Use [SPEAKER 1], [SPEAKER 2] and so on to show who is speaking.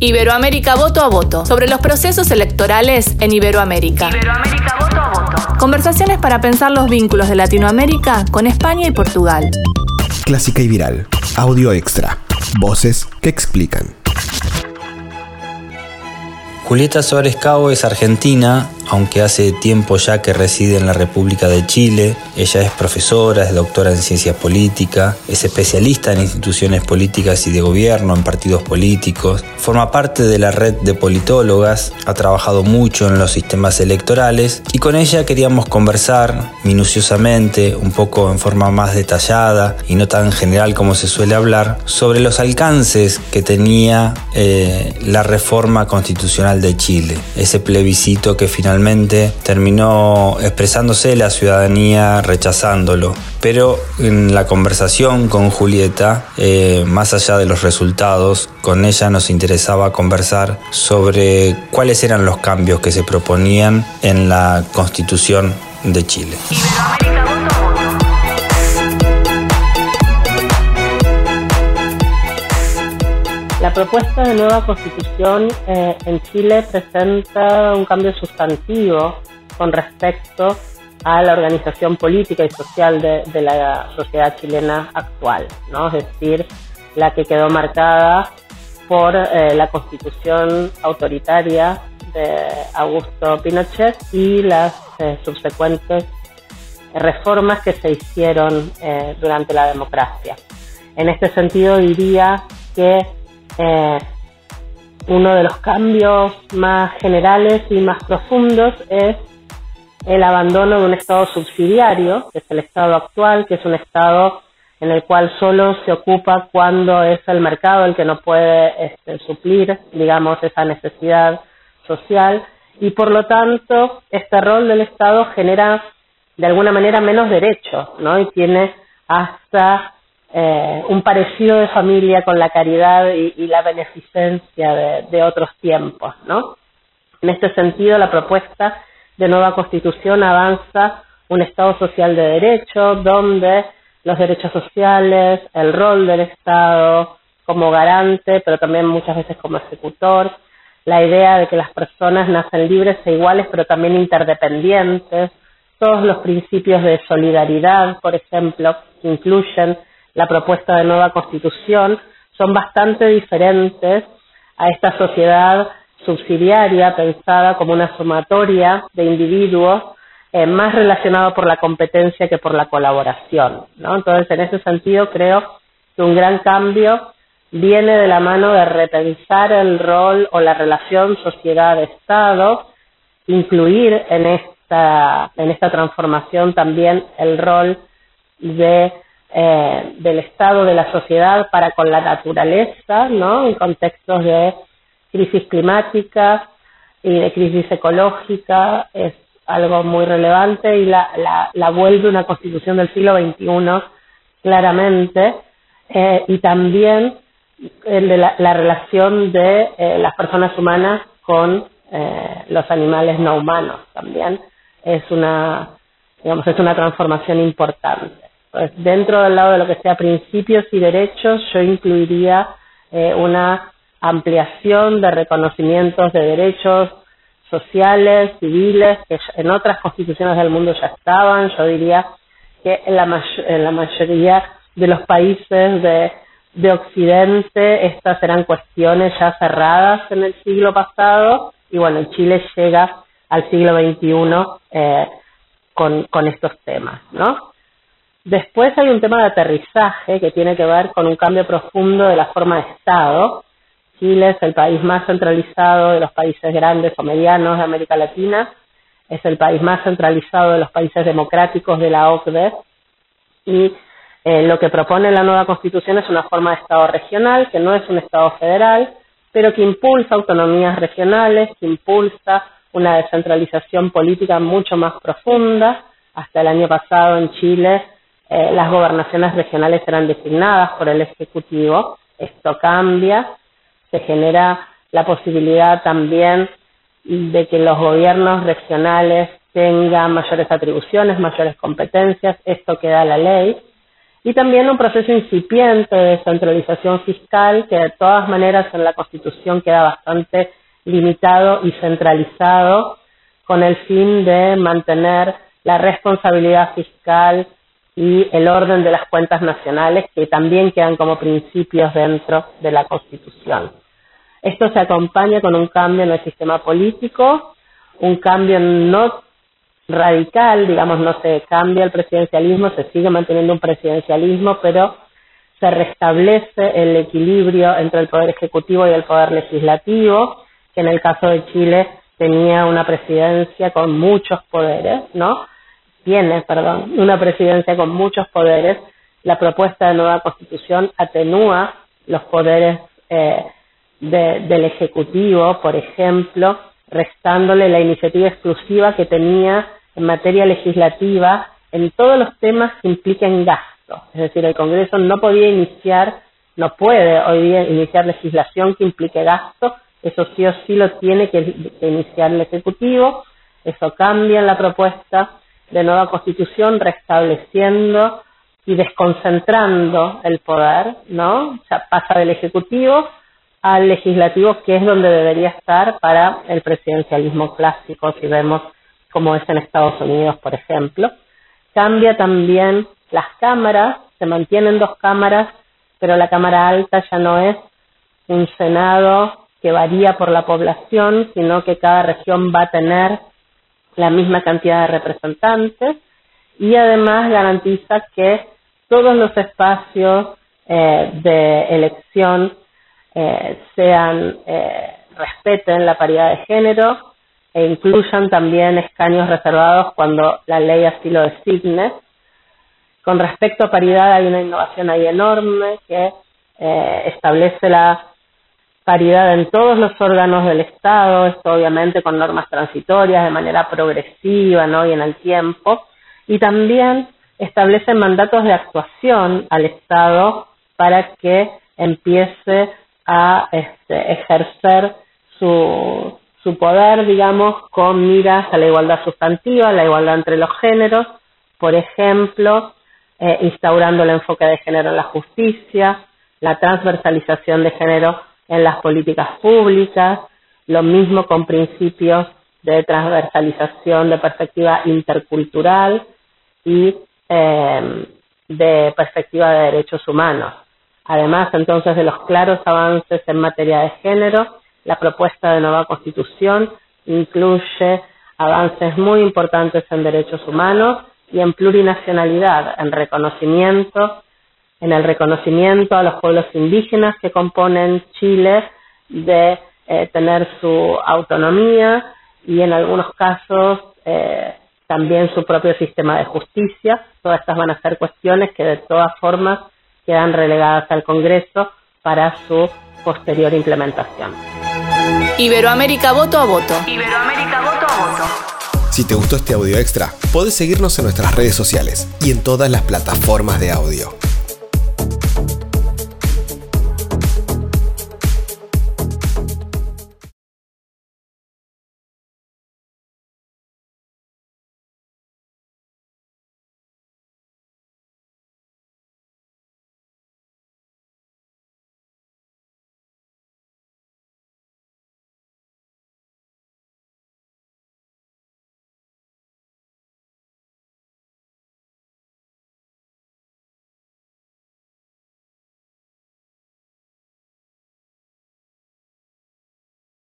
[SPEAKER 1] Iberoamérica voto a voto, sobre los procesos electorales en Iberoamérica.
[SPEAKER 2] Iberoamérica voto a voto.
[SPEAKER 1] Conversaciones para pensar los vínculos de Latinoamérica con España y Portugal.
[SPEAKER 3] Clásica y viral. Audio extra. Voces que explican.
[SPEAKER 4] Julieta Suárez Cabo es argentina, aunque hace tiempo ya que reside en la República de Chile. Ella es profesora, es doctora en ciencias políticas, es especialista en instituciones políticas y de gobierno, en partidos políticos. Forma parte de la red de politólogas, ha trabajado mucho en los sistemas electorales y con ella queríamos conversar minuciosamente, un poco en forma más detallada y no tan general como se suele hablar, sobre los alcances que tenía eh, la reforma constitucional de Chile, ese plebiscito que finalmente terminó expresándose la ciudadanía rechazándolo. Pero en la conversación con Julieta, eh, más allá de los resultados, con ella nos interesaba conversar sobre cuáles eran los cambios que se proponían en la constitución de Chile.
[SPEAKER 5] Propuesta de nueva constitución eh, en Chile presenta un cambio sustantivo con respecto a la organización política y social de, la sociedad chilena actual, ¿no? es decir, la que quedó marcada por eh, la constitución autoritaria de Augusto Pinochet y las eh, subsecuentes reformas que se hicieron durante la democracia. En este sentido diría que eh, uno de los cambios más generales y más profundos es el abandono de un Estado subsidiario, que es el Estado actual, que es un Estado en el cual solo se ocupa cuando es el mercado el que no puede este, suplir, digamos, esa necesidad social y por lo tanto este rol del Estado genera de alguna manera menos derechos, ¿no? Y tiene hasta eh, un parecido de familia con la caridad y, la beneficencia de, otros tiempos, ¿no? En este sentido, la propuesta de nueva constitución avanza un Estado social de derecho, donde los derechos sociales, el rol del Estado como garante, pero también muchas veces como ejecutor, la idea de que las personas nacen libres e iguales, pero también interdependientes, todos los principios de solidaridad, por ejemplo, que incluyen la propuesta de nueva constitución son bastante diferentes a esta sociedad subsidiaria pensada como una sumatoria de individuos eh, más relacionado por la competencia que por la colaboración. ¿no? Entonces, en ese sentido, creo que un gran cambio viene de la mano de repensar el rol o la relación sociedad-Estado, incluir en esta, en esta transformación también el rol de eh, del estado de la sociedad para con la naturaleza, ¿no? En contextos de crisis climática y de crisis ecológica es algo muy relevante y la, la, vuelve una constitución del siglo XXI claramente eh, y también el de la, relación de eh, las personas humanas con los animales no humanos también es una digamos es una transformación importante pues dentro del lado de lo que sea principios y derechos, yo incluiría eh, una ampliación de reconocimientos de derechos sociales, civiles, que en otras constituciones del mundo ya estaban. Yo diría que en la, en la mayoría de los países de, de Occidente estas eran cuestiones ya cerradas en el siglo pasado y bueno, Chile llega al siglo XXI eh, con, con estos temas, ¿no? Después hay un tema de aterrizaje que tiene que ver con un cambio profundo de la forma de Estado. Chile es el país más centralizado de los países grandes o medianos de América Latina, es el país más centralizado de los países democráticos de la OCDE y eh, lo que propone la nueva constitución es una forma de Estado regional, que no es un Estado federal, pero que impulsa autonomías regionales, que impulsa una descentralización política mucho más profunda. Hasta el año pasado en Chile eh, las gobernaciones regionales eran designadas por el Ejecutivo. Esto cambia, se genera la posibilidad también de que los gobiernos regionales tengan mayores atribuciones, mayores competencias, esto queda la ley. y también un proceso incipiente de descentralización fiscal que de todas maneras en la Constitución queda bastante limitado y centralizado con el fin de mantener la responsabilidad fiscal y el orden de las cuentas nacionales que también quedan como principios dentro de la Constitución. Esto se acompaña con un cambio en el sistema político, un cambio no radical, digamos, no se cambia el presidencialismo, se sigue manteniendo un presidencialismo, pero se restablece el equilibrio entre el poder ejecutivo y el poder legislativo, que en el caso de Chile tenía una presidencia con muchos poderes, ¿no? Tiene, perdón, una presidencia con muchos poderes. La propuesta de nueva constitución atenúa los poderes eh, del Ejecutivo, por ejemplo, restándole la iniciativa exclusiva que tenía en materia legislativa en todos los temas que impliquen gasto. Es decir, el Congreso no podía iniciar, no puede hoy día iniciar legislación que implique gasto, eso sí o sí lo tiene que, iniciar el Ejecutivo, eso cambia en la propuesta de nueva constitución, restableciendo y desconcentrando el poder, ¿no? O sea, pasa del Ejecutivo al Legislativo, que es donde debería estar para el presidencialismo clásico, si vemos como es en Estados Unidos, por ejemplo. Cambia también las cámaras, se mantienen dos cámaras, pero la Cámara Alta ya no es un Senado que varía por la población, sino que cada región va a tener la misma cantidad de representantes y además garantiza que todos los espacios eh, de elección eh, sean eh, respeten la paridad de género e incluyan también escaños reservados cuando la ley así lo designe. Con respecto a paridad hay una innovación ahí enorme que eh, establece la paridad en todos los órganos del Estado, esto obviamente con normas transitorias de manera progresiva ¿no? y en el tiempo, y también establece mandatos de actuación al Estado para que empiece a este, ejercer su, su poder, digamos, con miras a la igualdad sustantiva, la igualdad entre los géneros, por ejemplo, eh, instaurando el enfoque de género en la justicia, la transversalización de género en las políticas públicas, lo mismo con principios de transversalización de perspectiva intercultural y eh, de perspectiva de derechos humanos. Además, entonces, de los claros avances en materia de género, la propuesta de nueva constitución incluye avances muy importantes en derechos humanos y en plurinacionalidad, en reconocimiento, en el reconocimiento a los pueblos indígenas que componen Chile de eh, tener su autonomía y en algunos casos eh, también su propio sistema de justicia. Todas estas van a ser cuestiones que de todas formas quedan relegadas al Congreso para su posterior implementación.
[SPEAKER 1] Iberoamérica voto a voto.
[SPEAKER 2] Iberoamérica voto a voto.
[SPEAKER 3] Si te gustó este audio extra, podés seguirnos en nuestras redes sociales y en todas las plataformas de audio.